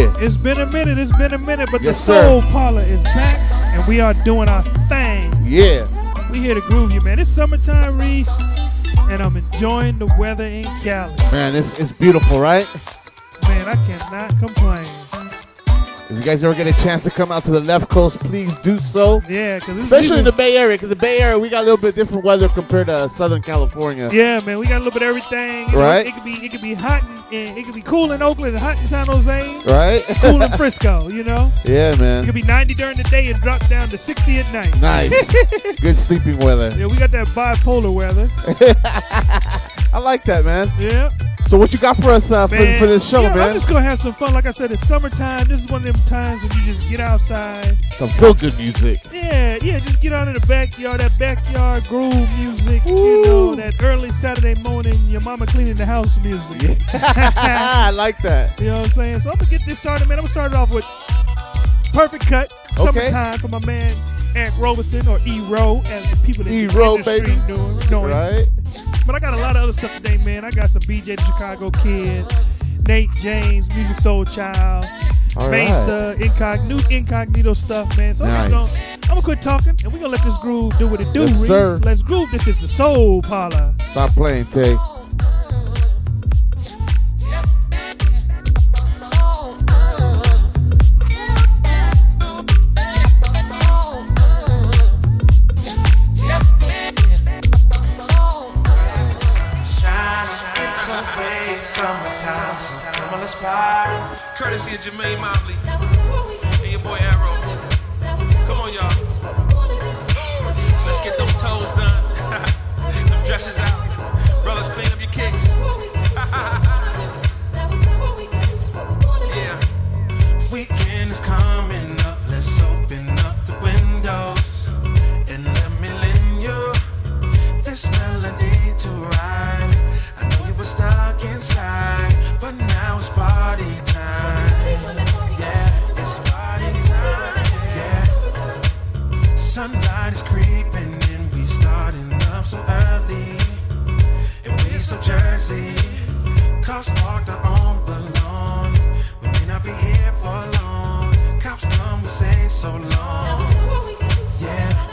All right, y'all. Yeah. It's been a minute. It's been a minute, but Yes, the sir. Soul Parlour is back, and we are doing our thing. Yeah. We here to groove you, man. It's summertime, Reese, and I'm enjoying the weather in Cali. Man, it's it's beautiful, right? Man, I cannot complain. If you guys ever get a chance to come out to the left coast, please do so. Yeah, Especially in the Bay Area, because the Bay Area we got a little bit different weather compared to Southern California. Yeah, man, we got a little bit of everything. you know. Right. It could be it could be hot and it could be cool in Oakland and hot in San Jose. Right? cool in Frisco, you know. Yeah, man. It could be 90 during the day and drop down to 60 at night. Nice. Good sleeping weather. Yeah, we got that bipolar weather. I like that, man. Yeah. So what you got for us uh, for, for this show, yeah, I'm just gonna have some fun. Like I said, it's summertime. This is one of them times when you just get outside. Some feel good music. Yeah, yeah, just get out in the backyard, that backyard groove music. You know, that early Saturday morning, your mama cleaning the house music. I like that. You know what I'm saying? So I'm gonna get this started, man. I'm gonna start it off with Perfect Cut, Okay. Summertime for my man Eric Roberson or E Row, as people in the E-Row, industry baby. know him. Right? But I got a lot of other stuff today, man. I got some BJ the Chicago Kid, Nate James, Musiq Soulchild, All Mesa, Incognito, Incognito stuff, man. So I'm just gonna, I'm gonna quit talking, and we're gonna let this groove do what it do, Yes, Reese. sir. Let's groove. This is the Soul Parlour. Stop playing, Tay. On, party. Courtesy of Jermaine Mobley and your boy Erro. Come on, y'all. Let's get them toes done. them dresses out. Brothers, clean up your kicks. yeah. Weekend is coming up. Let's open up the windows and let me lend you this melody to ride. I know you were stuck inside, but now it's Yeah, it's time. Yeah. Creeping in, we starting up so early. And we so Jersey. Parked. We may not be here for long. Cops come, say so long. Yeah.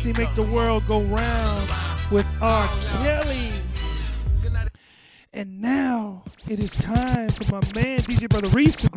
Mercy Make the World Go Round with R. Kelly. And now it is time for my man, DJ Brotha Reese, to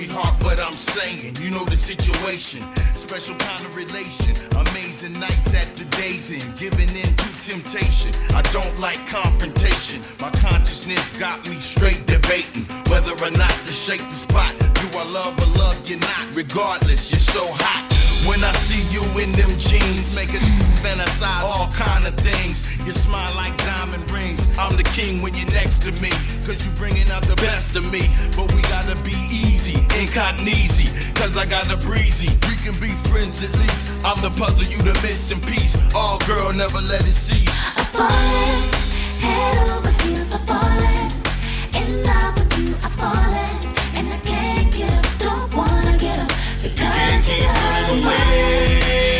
sweetheart, but I'm saying, you know the situation. Special kind of relation, amazing nights at the days in, giving in to temptation. I don't like confrontation. My consciousness got me straight debating whether or not to shake the spot. Do I love or love you not? Regardless, you're so hot when I see you in them jeans, make it fantasize all kind of things. You smile like diamond rings. I'm the king when you're next to me, cause you bringing out the best of me. But we gotta be easy, incognito, cause I got a breezy. We can be friends at least. I'm the puzzle, you the missing piece. All oh, girl, never let it cease. I'm falling, head over heels, I'm falling. In love with you, I'm falling. keep running away.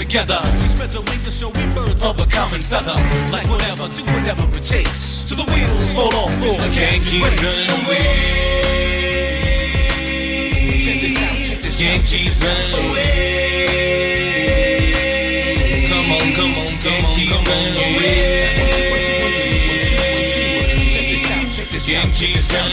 together. She spreads her wings to show we birds of a common feather. Like whatever, do whatever it takes. To the wheels fall off, roll I can't keep running away. Check this out, check this can't keep running away. Come on, come on, come on, come on away. Two, one, two. Check this out, check this out, check this out,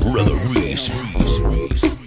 Brotha Reese.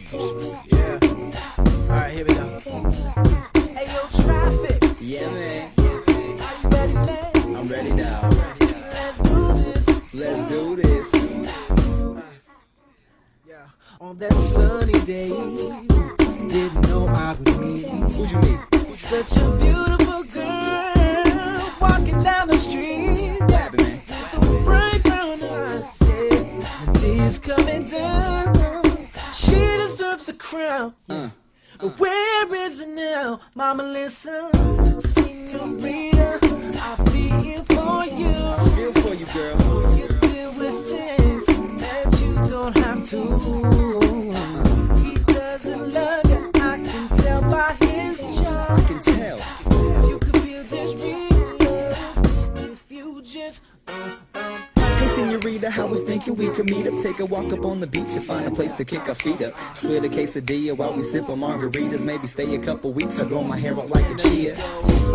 A place to kick our feet up. Split a quesadilla while we sip on margaritas, maybe stay a couple weeks. I grow my hair out like a chia.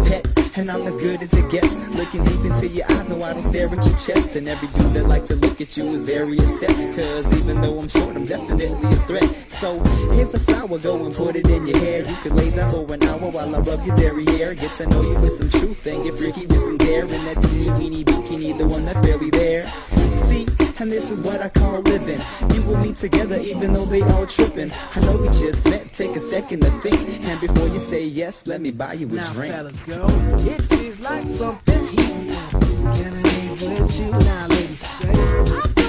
Pet, and I'm as good as it gets. Looking deep into your eyes, no, I don't stare at your chest. And every dude that like to look at you is very upset. Cause even though I'm short, I'm definitely a threat. So here's a flower, go and put it in your hair. You can lay down for an hour while I rub your derriere. Get to know you with some truth and get freaky with some dare. In that teeny weeny bikini, the one that's barely there. See, and this is what I call living. You and me together, even though they all tripping. I know we just met, take a second to think. And before you say yes, let me buy you a Now, drink. fellas, go. It feels like something's heating. Can I leave with you now, ladies? Say.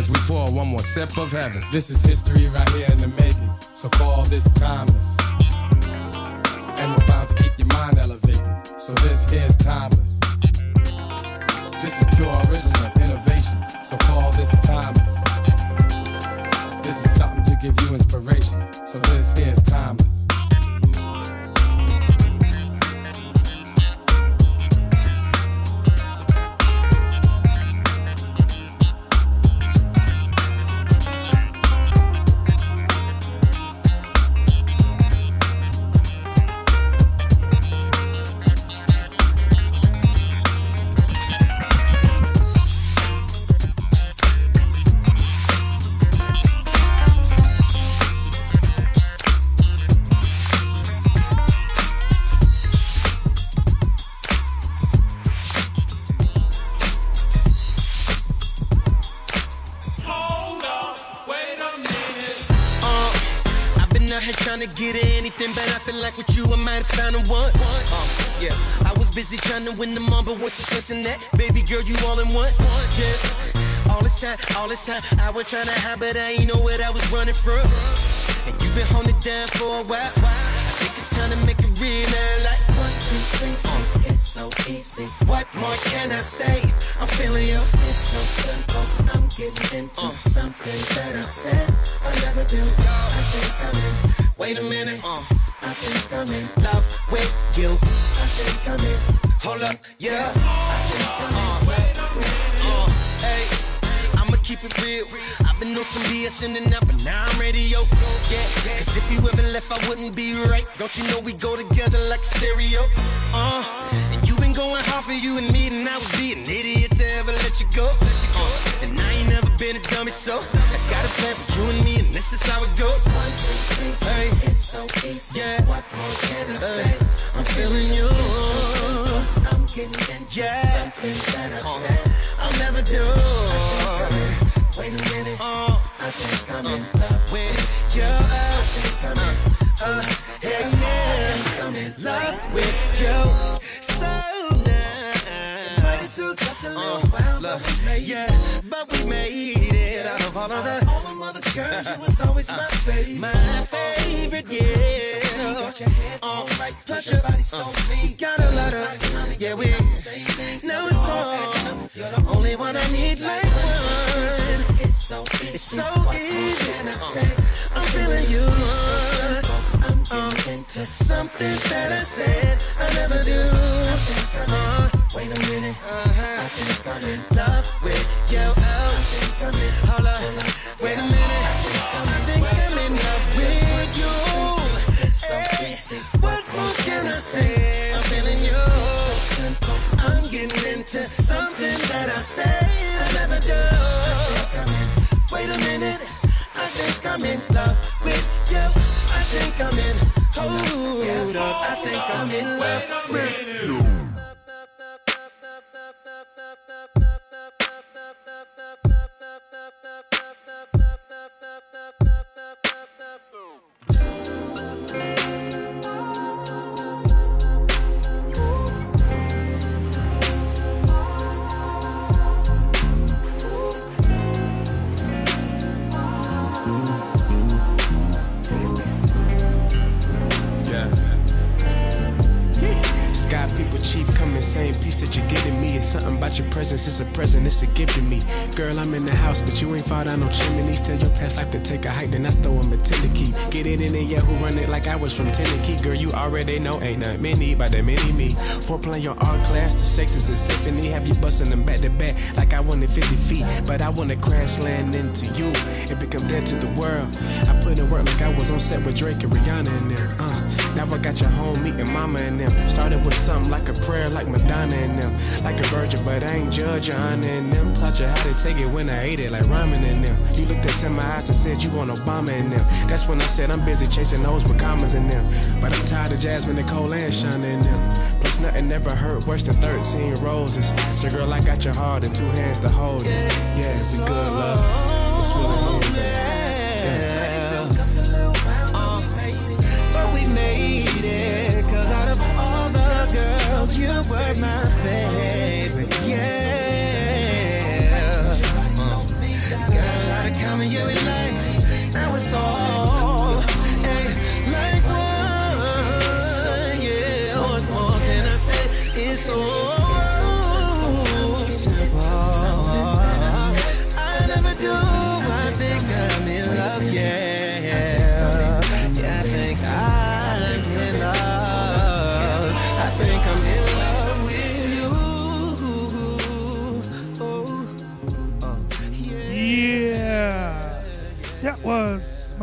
As we pour one more sip of heaven. This is history right here in the making. So call this timeless. To win but what's the sense in that? Baby girl, you all in one. Yes. all this time, all this time, I was trying to hide, but I ain't know what I was running from. And you've been holding down for a while. I think it's time to make it real now, like one, two, three, it's so easy. What more can I say? I'm feeling you. It's so simple. I'm getting into something that I said I never do. I think I'm in. Wait a minute. Uh, I think I'm in love with you. I think I'm in. Hold up, yeah. In. Uh, hey, I'ma keep it real. I've been on some BS in and out, but now I'm ready, yo. Yeah, cause if you ever left, I wouldn't be right. Don't you know we go together like stereo? Uh, and you been going hard for you and me, and I would be an idiot to ever let you go. Uh, and I ain't never been a dummy, so I got a plan for you and me, and this is how it goes. Hey, it's so easy. What more can I say? I'm feeling you. I'm getting into something that I said I'll never do. Wait a minute. Uh, I think I'm in love with you. I think I'm in. Uh, yeah, yeah. I'm in love with you. So now, it took us a little while, but we made yeah, but we made it out of all of the all them other girls. You was always my favorite, my favorite, yeah. Uh, plus your body's so clean. Got a lot of, yeah, we know it's all. You're the only one I need like one. It's so easy. It's so easy. Uh, I'm feeling you. I'm getting into something that I said I never do. Uh, wait a minute. Uh-huh. I think I'm in love with you. Oh, hold up. Wait a minute. What can I say? I'm feeling you. I'm getting into something that I say I never do. Wait a minute. I think I'm in love with you. I think I'm in. Hold up. I think I'm in love with you. Presence it's a present, it's a gift to me. Girl, I'm in the house, but you ain't fall down no chimneys. Tell your past life to take a hike, then I throw him a tender key. Get it in there, yeah, who run it like I was from Tennessee. Girl, you already know, ain't nothing many, but that many me. For playing your art class, the sex is a symphony. Have you busting them back to back like I wanted 50 feet. But I wanna crash land into you and become dead to the world. I put in work like I was on set with Drake and Rihanna and them. Uh, now I got your home meeting mama and them. Started with something like a prayer, like Madonna and them. Like a virgin, but I ain't judge honor and them. Taught you how to take it when I ate it, like ramen and them. You looked into my eyes and said you want Obama and them. That's when I said I'm busy chasing those McCommas and them. But I'm tired of Jasmine, Nicole, and Shauna and them. Plus nothing never hurt worse than 13 roses. So girl, I got your heart in two hands to hold it. Yeah, we good love. It's really home, you were my favorite. Yeah. Uh, got a lot of common you and like. Now it's all. Hey, like one. Yeah, what more can I say? It's so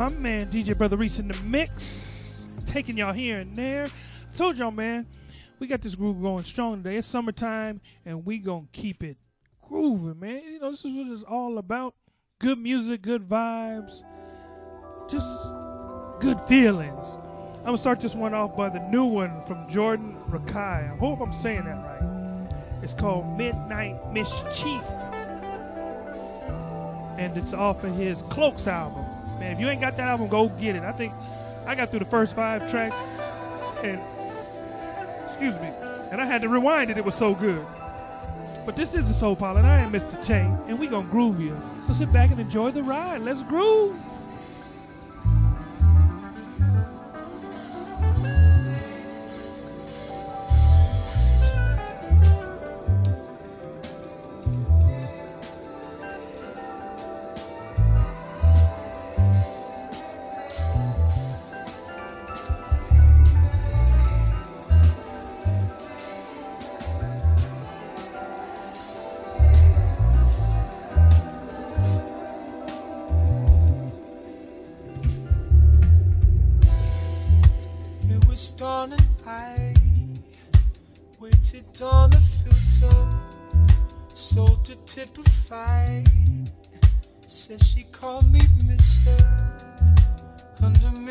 my man DJ Brotha Reese in the mix. Taking y'all here and there. I told y'all, man, we got this groove going strong today. It's summertime and we gonna keep it grooving, man. You know, this is what it's all about. Good music, good vibes, just good feelings. I'm gonna start this one off by the new one from Jordan Rakei. I hope I'm saying that right. It's called Midnight Mischief and it's off of his Cloaks album. Man, if you ain't got that album, go get it. I think I got through the first five tracks, and excuse me, and I had to rewind it. It was so good. But this is the Soul Parlour. I am Mr. Tay, and we gonna groove you. So sit back and enjoy the ride. Let's groove.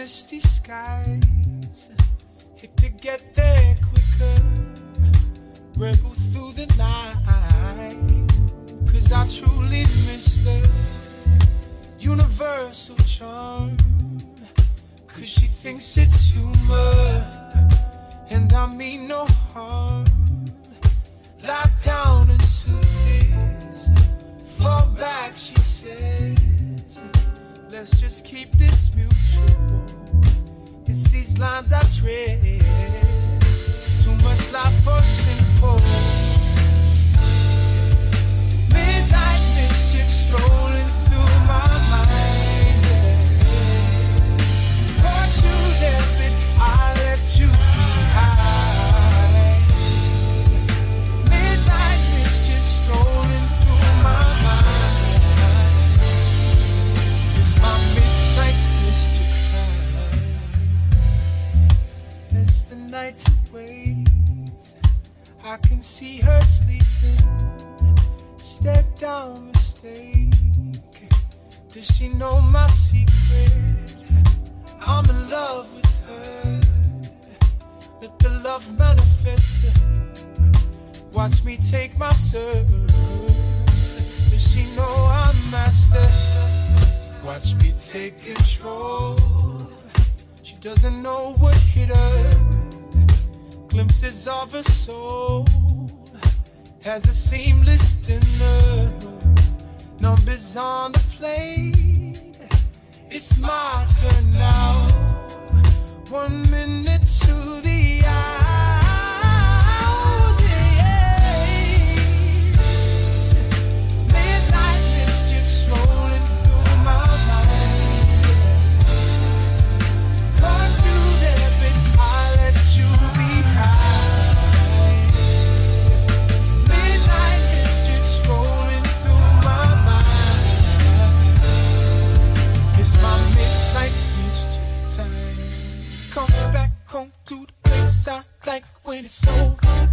Misty skies. Hit to get there quicker, rebel through the night. Cause I truly missed her universal charm. Cause she thinks it's humor, and I mean no harm. Lie down and soothes, fall back, she says. Let's just keep this mutual. It's these lines I tread. Too much life for simple. Midnight mischief strolling through my It's the night to wait. I can see her sleeping. Stare down mistake. Does she know my secret? I'm in love with her. Let the love manifest. Watch me take my serve. Does she know I'm master? Watch me take control. Doesn't know what hit her. Glimpses of her soul. Has a seamless dinner. Numbers on the plate. It's my turn now. One minute to the when it's over,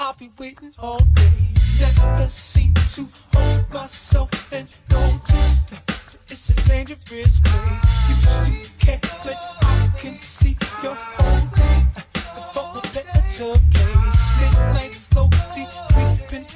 I'll be waiting all day. Never seem to hold myself and notice that it's a dangerous place. You still can't, but I can see your whole day. The phone will let her place. Midnight slowly creeping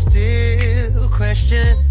still question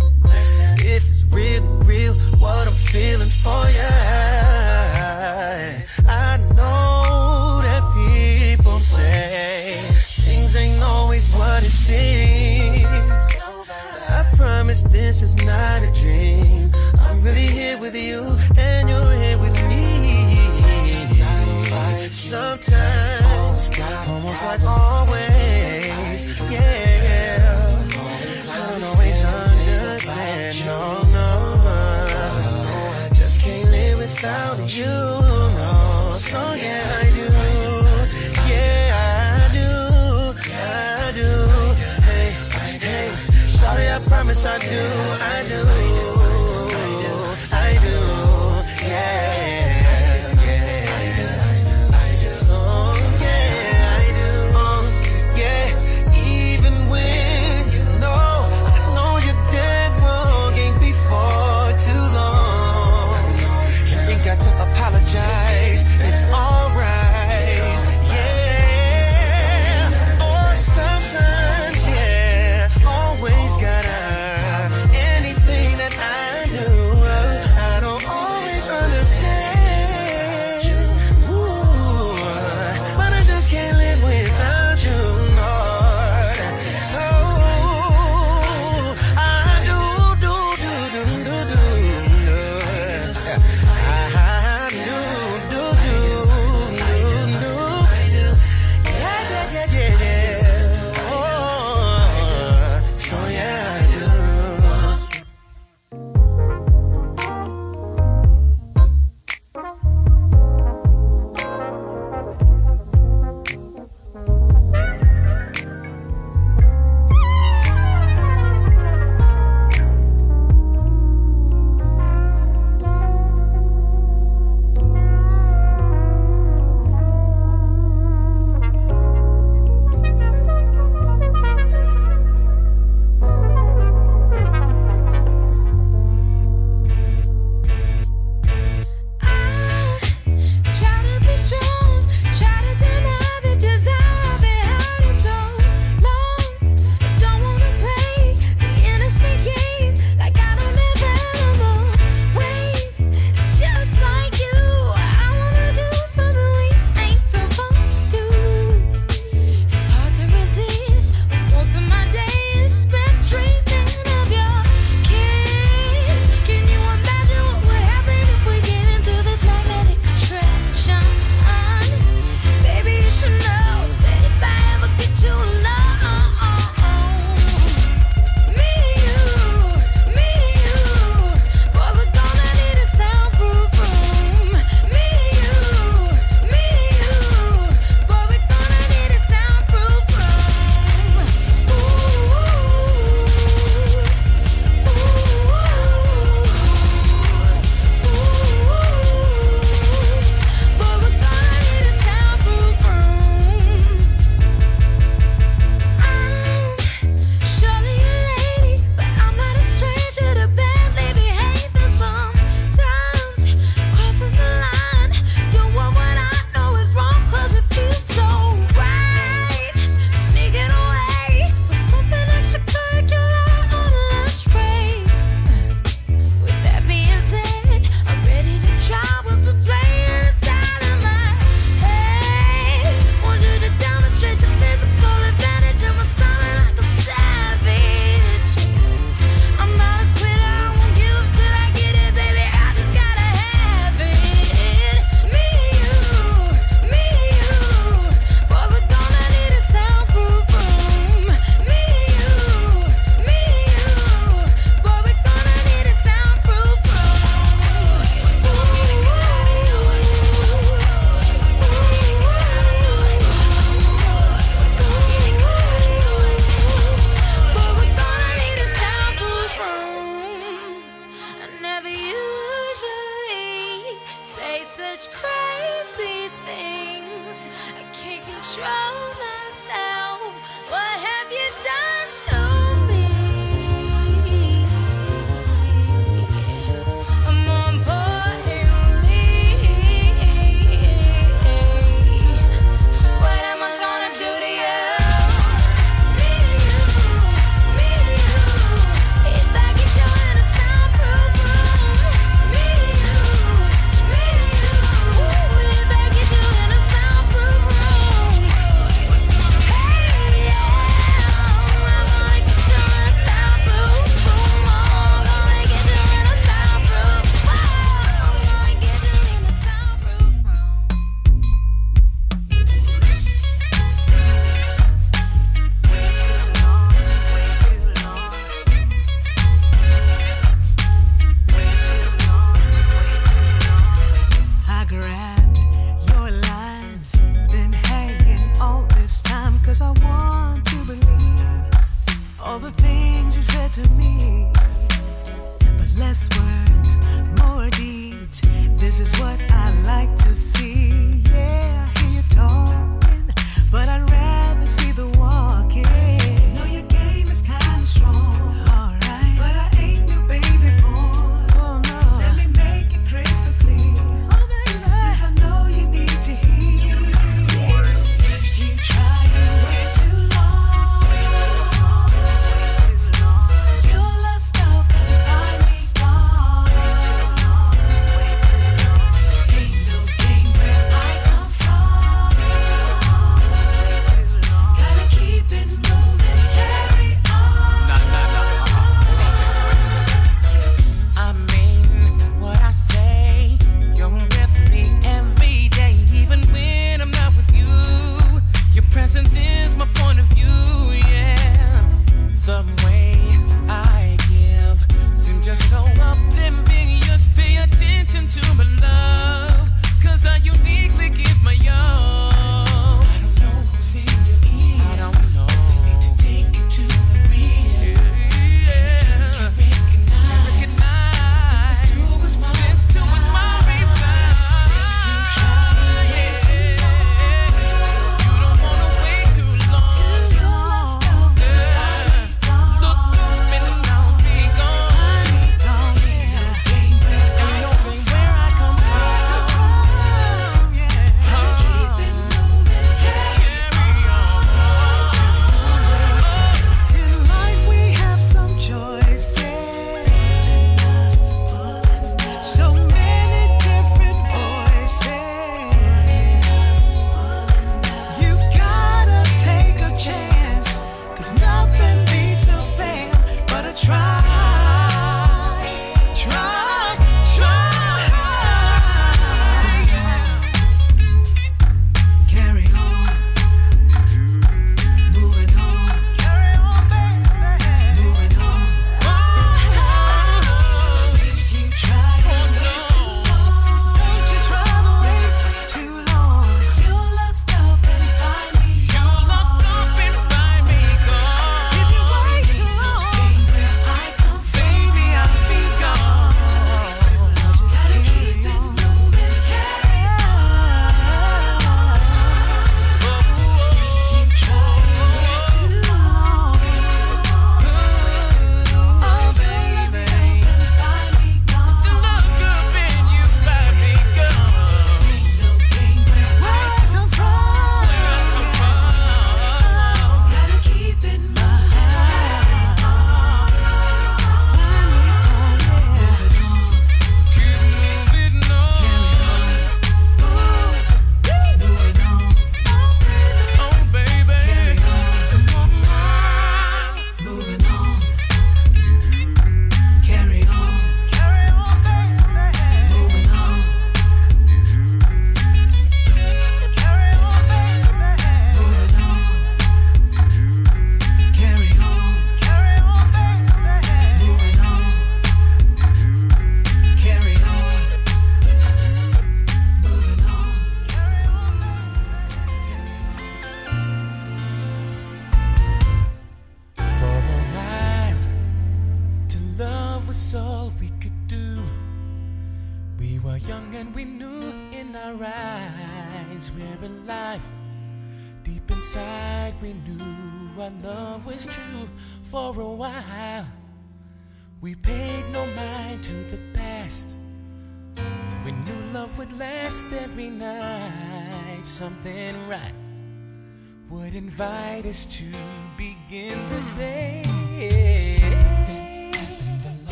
invite us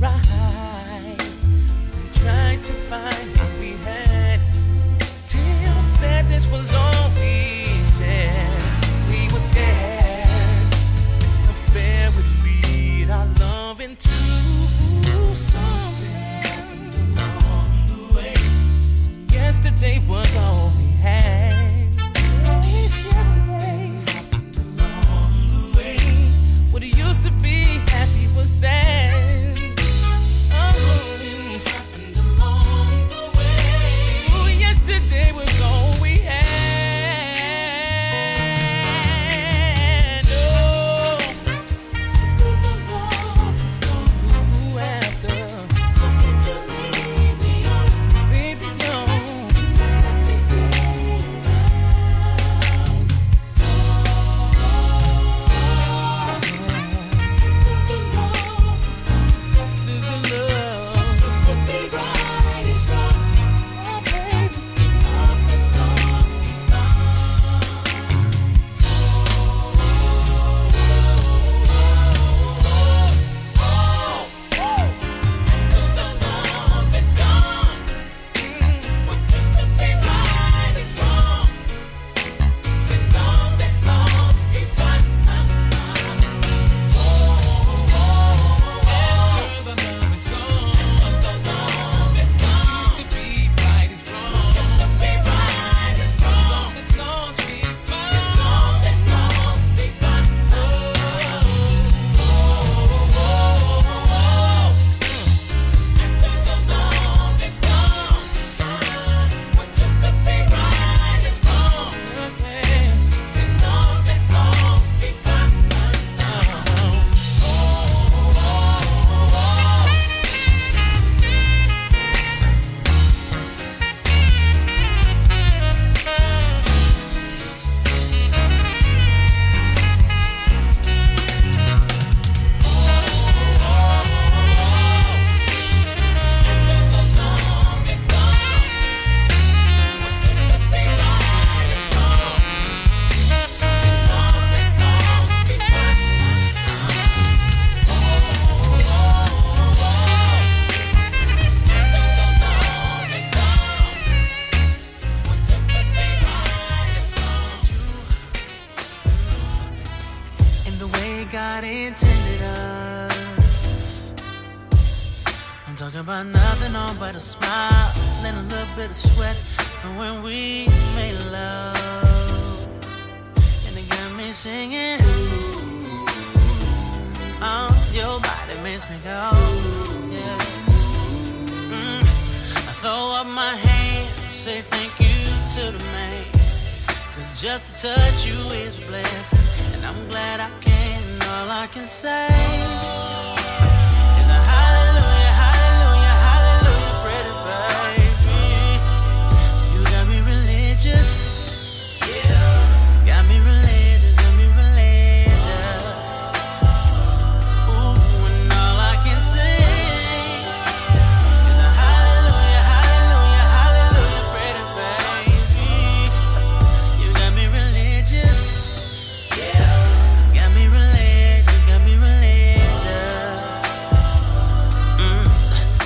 right. We tried to find. Till sadness was all we shared. We were scared. This affair would lead our love into something along the way. Yesterday was all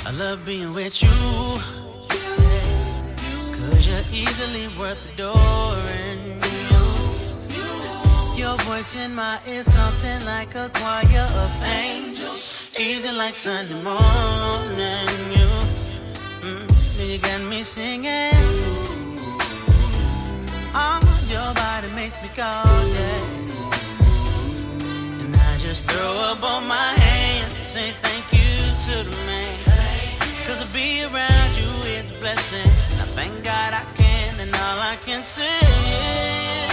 I love being with you. Cause you're easily worth adoring. Your voice in my ear, something like a choir of angels. Easy like Sunday morning. You, mm, you got me singing. Oh, your body makes me go, yeah. And I just throw up on my hands, say thank you to the man. Cause to be around you is a blessing. I thank God I can, and all I can say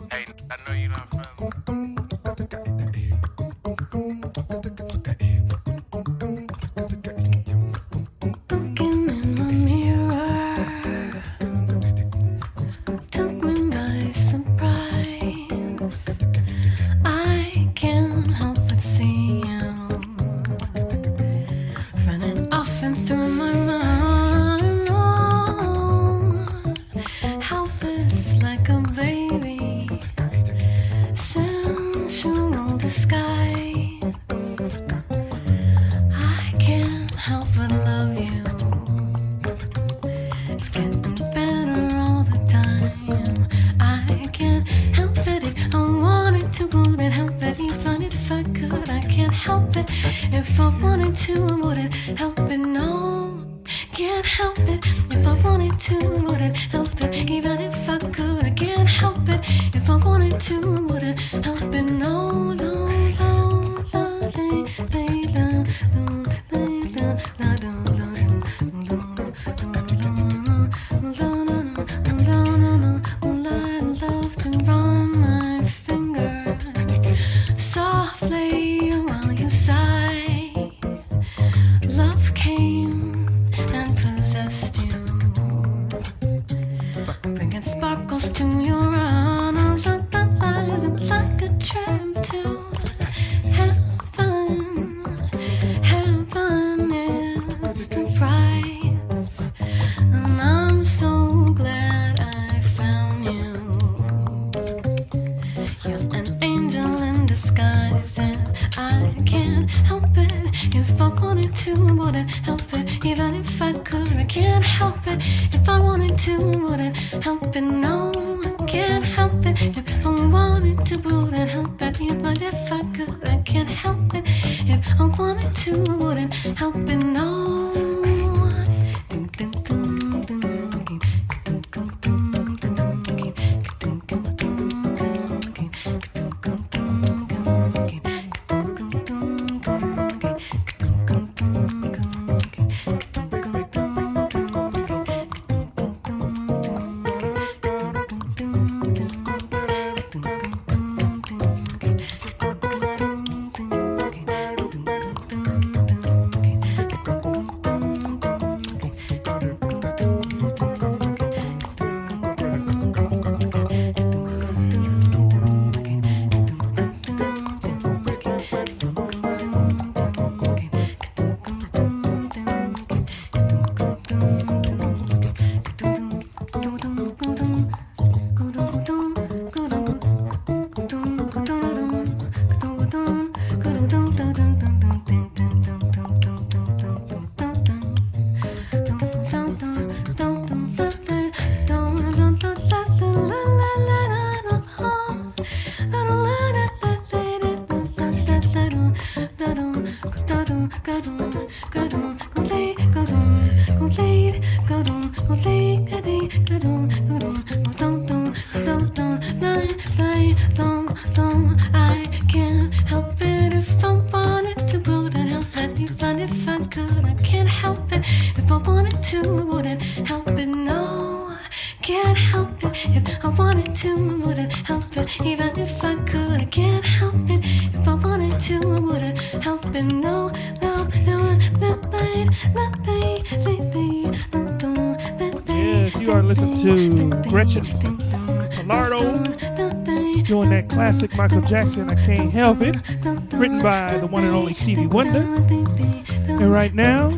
Hey, I know you don't feel Gretchen Parlato doing that classic Michael Jackson, I Can't Help It, written by the one and only Stevie Wonder. And right now,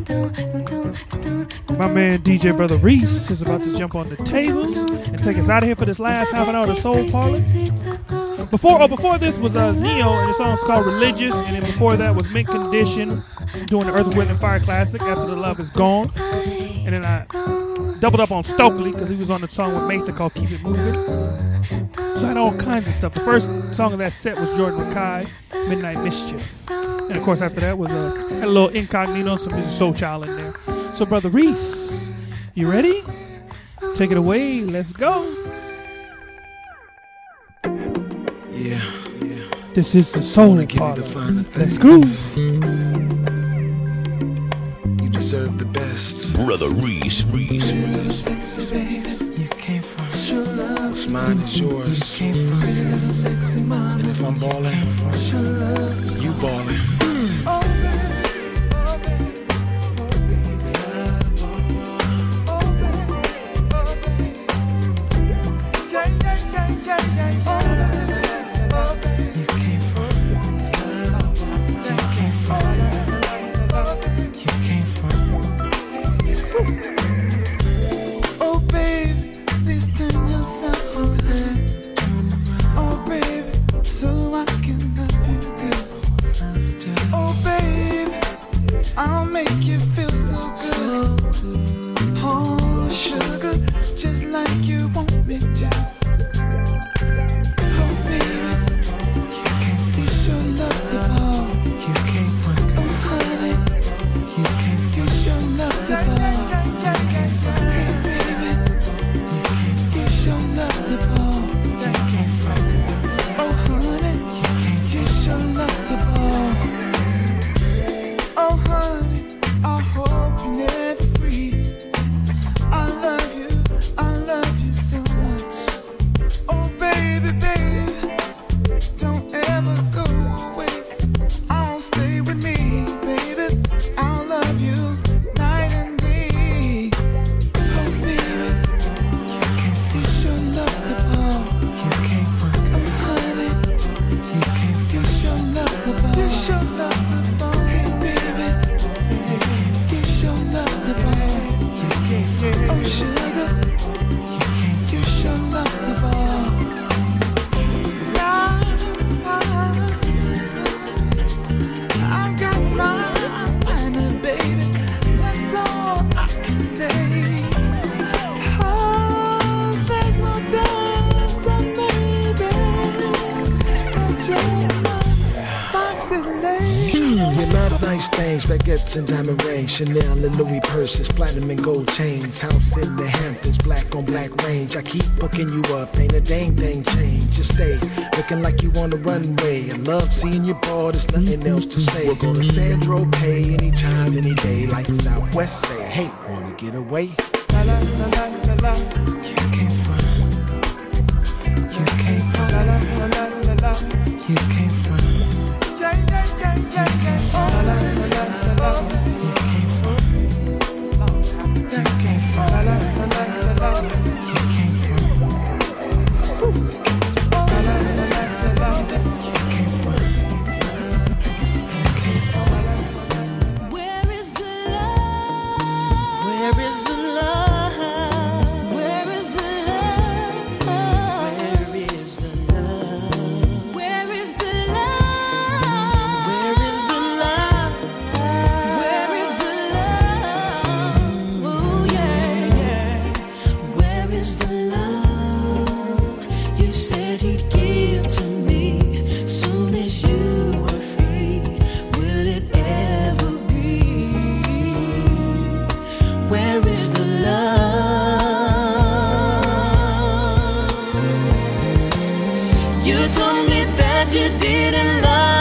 my man DJ Brotha Reese is about to jump on the tables and take us out of here for this last half an hour of Soul Parlour. Before oh before this was uh, Neo and the song's called Religious, and then before that was Mint Condition doing the Earth, Wind, and Fire Classic after the love is gone. And then I doubled up on Stokley because he was on the song with Mason called Keep It Moving. So I had all kinds of stuff. The first song of that set was Jordan Rakei, Midnight Mischief. And of course, after that was a, had a little incognito, some Musiq Soulchild in there. So, Brotha Reese, you ready? Take it away. Let's go. Yeah. yeah. This is the soul part. The Let's groove. You deserve the best. Brotha Reese, Reese, Reese. Sexy baby, you came from your love. What's mine is yours. You came from your sexy mama. And if I'm balling, you balling. And diamond rings, Chanel and Louis purses, platinum and gold chains, house in the Hamptons, black on black range. I keep booking you up, ain't a dang thing change. Just stay looking like you on the runway. I love seeing you ball, there's nothing else to say. We'll go to Saint-Tropez anytime, any day, like Southwest say. Hey, wanna get away? La la la that you didn't love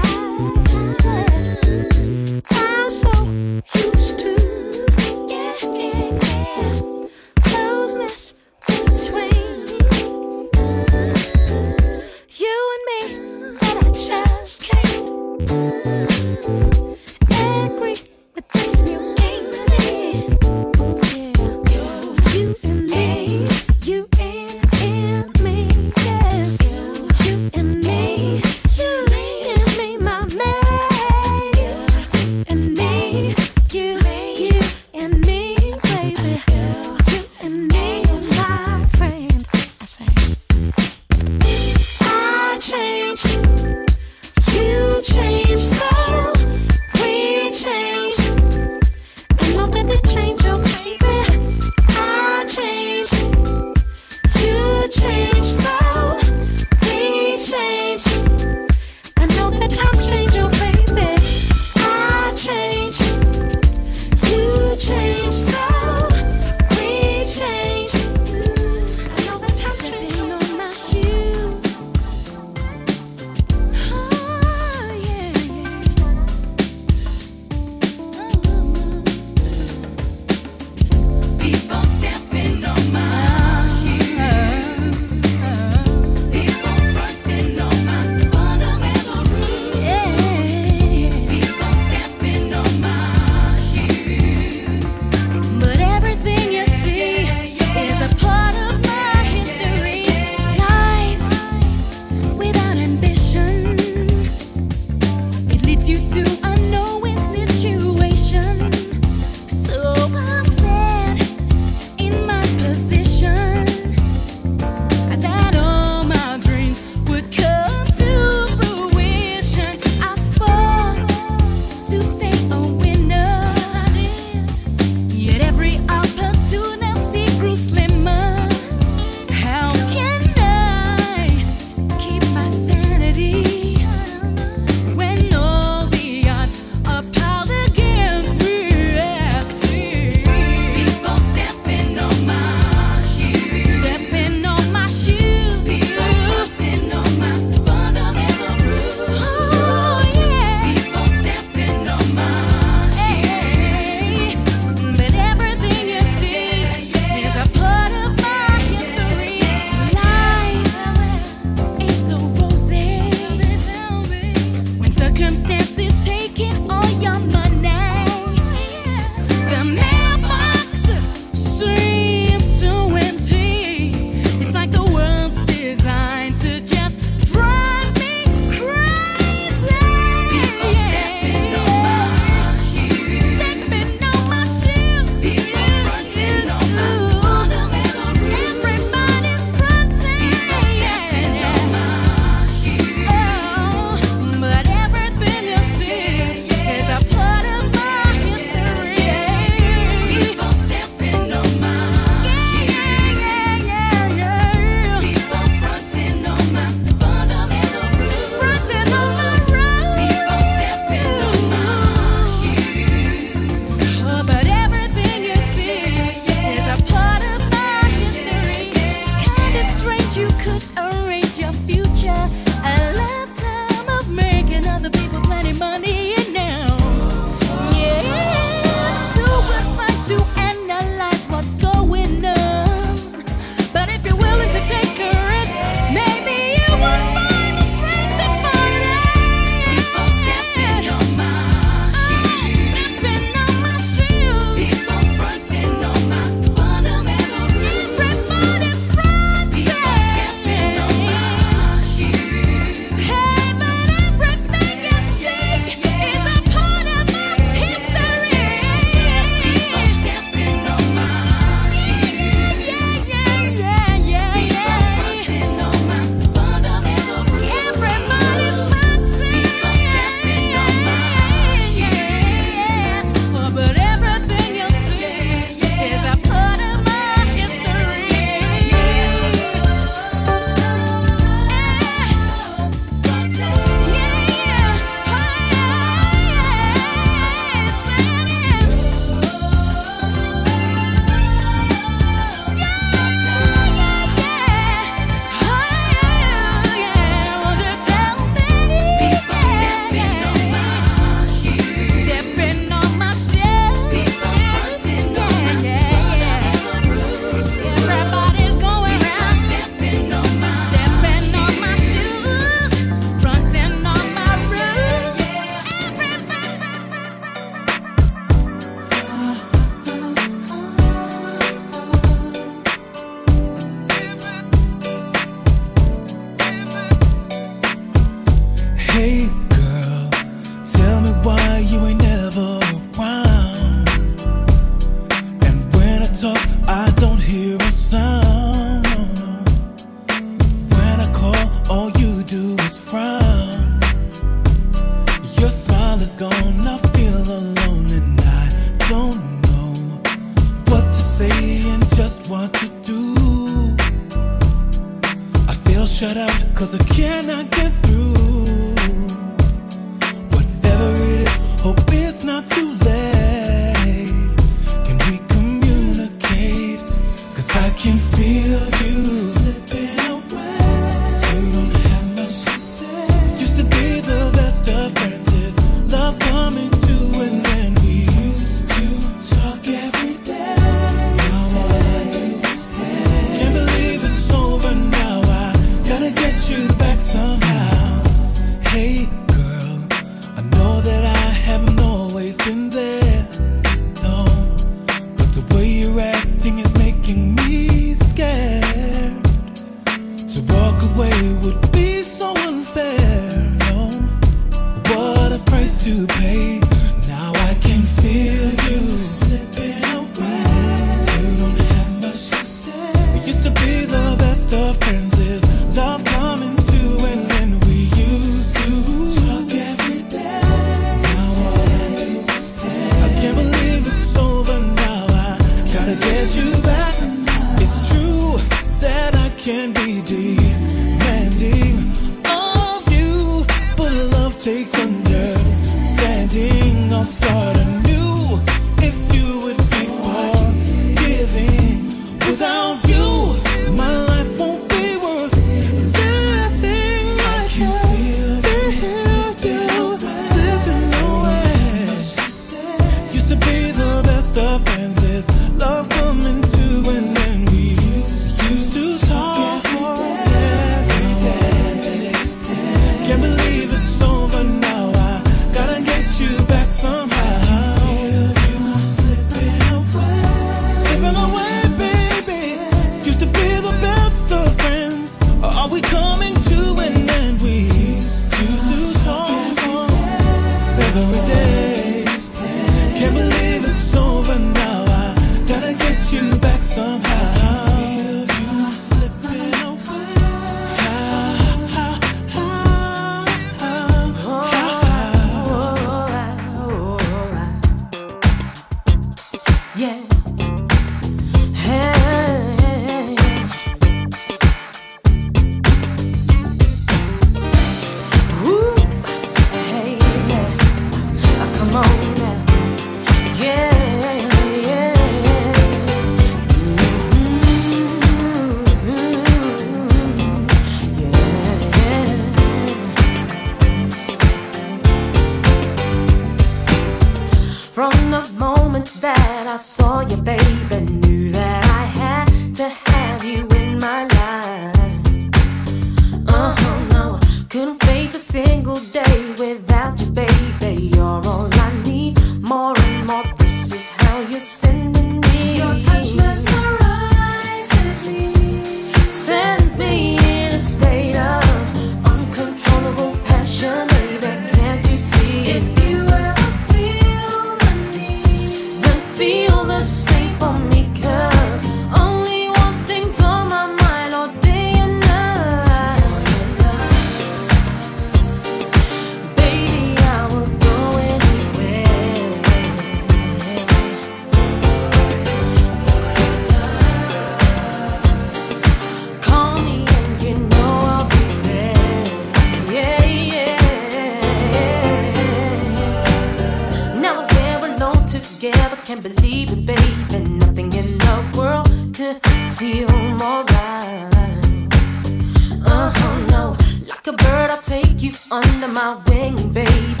under my wing, baby.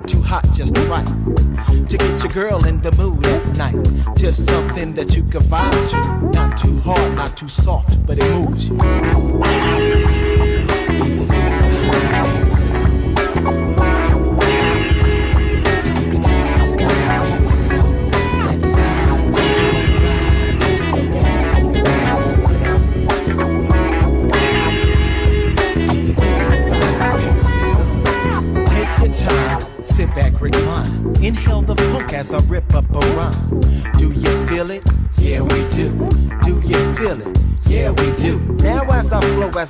Not too hot, just right. To get your girl in the mood at night. Just something that you can vibe to. Not too hard, not too soft, but it moves you.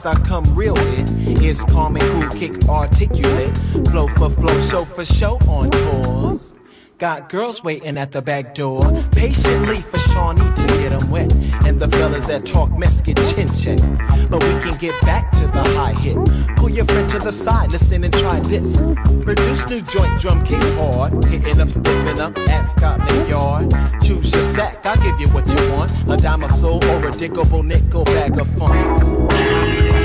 I come real with, it's calm and cool, kick articulate. Flow for flow, show for show on tours. Got girls waiting at the back door, patiently for Shawnee to get 'em wet. And the fellas that talk mess get chin check. But we can get back to the high hit. Pull your friend to the side, listen and try this. Produce new joint drum kick hard. Hitting up, stiffing up at Scotland Yard. Choose your sack, I'll give you what you want. A dime of soul or a diggable nickel bag of fun.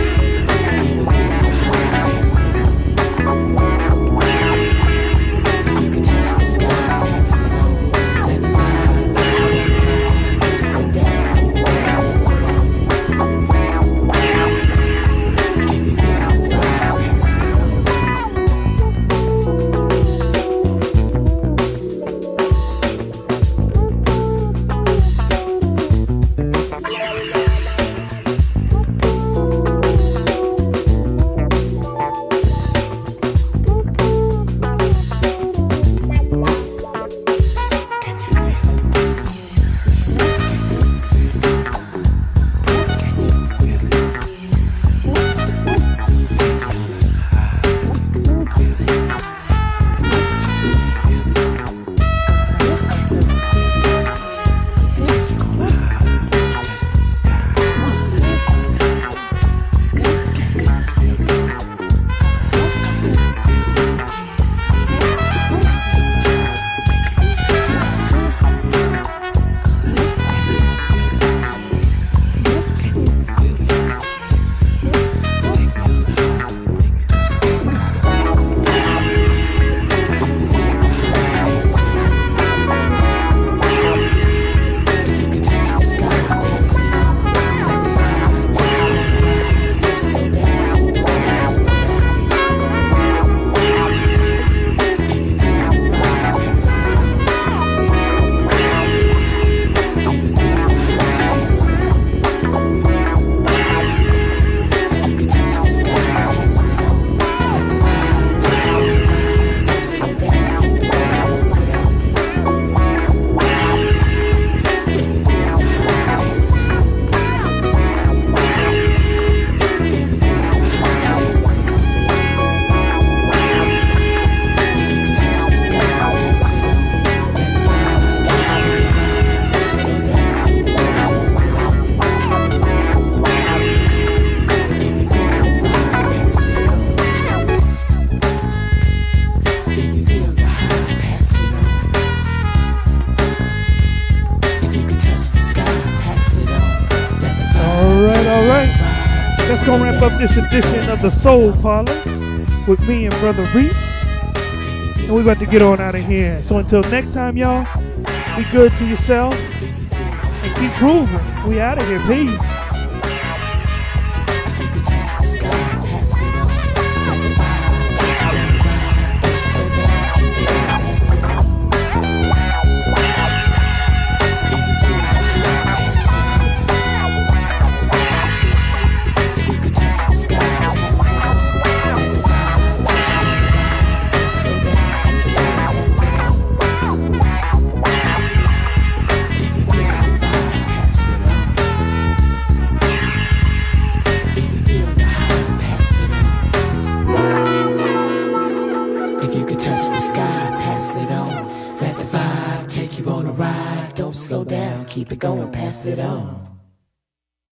This edition of the Soul Parlour with me and Brotha Reese. And we about to get on out of here. So until next time, y'all, be good to yourself and keep grooving. We out of here. Peace. Keep it going, pass it on.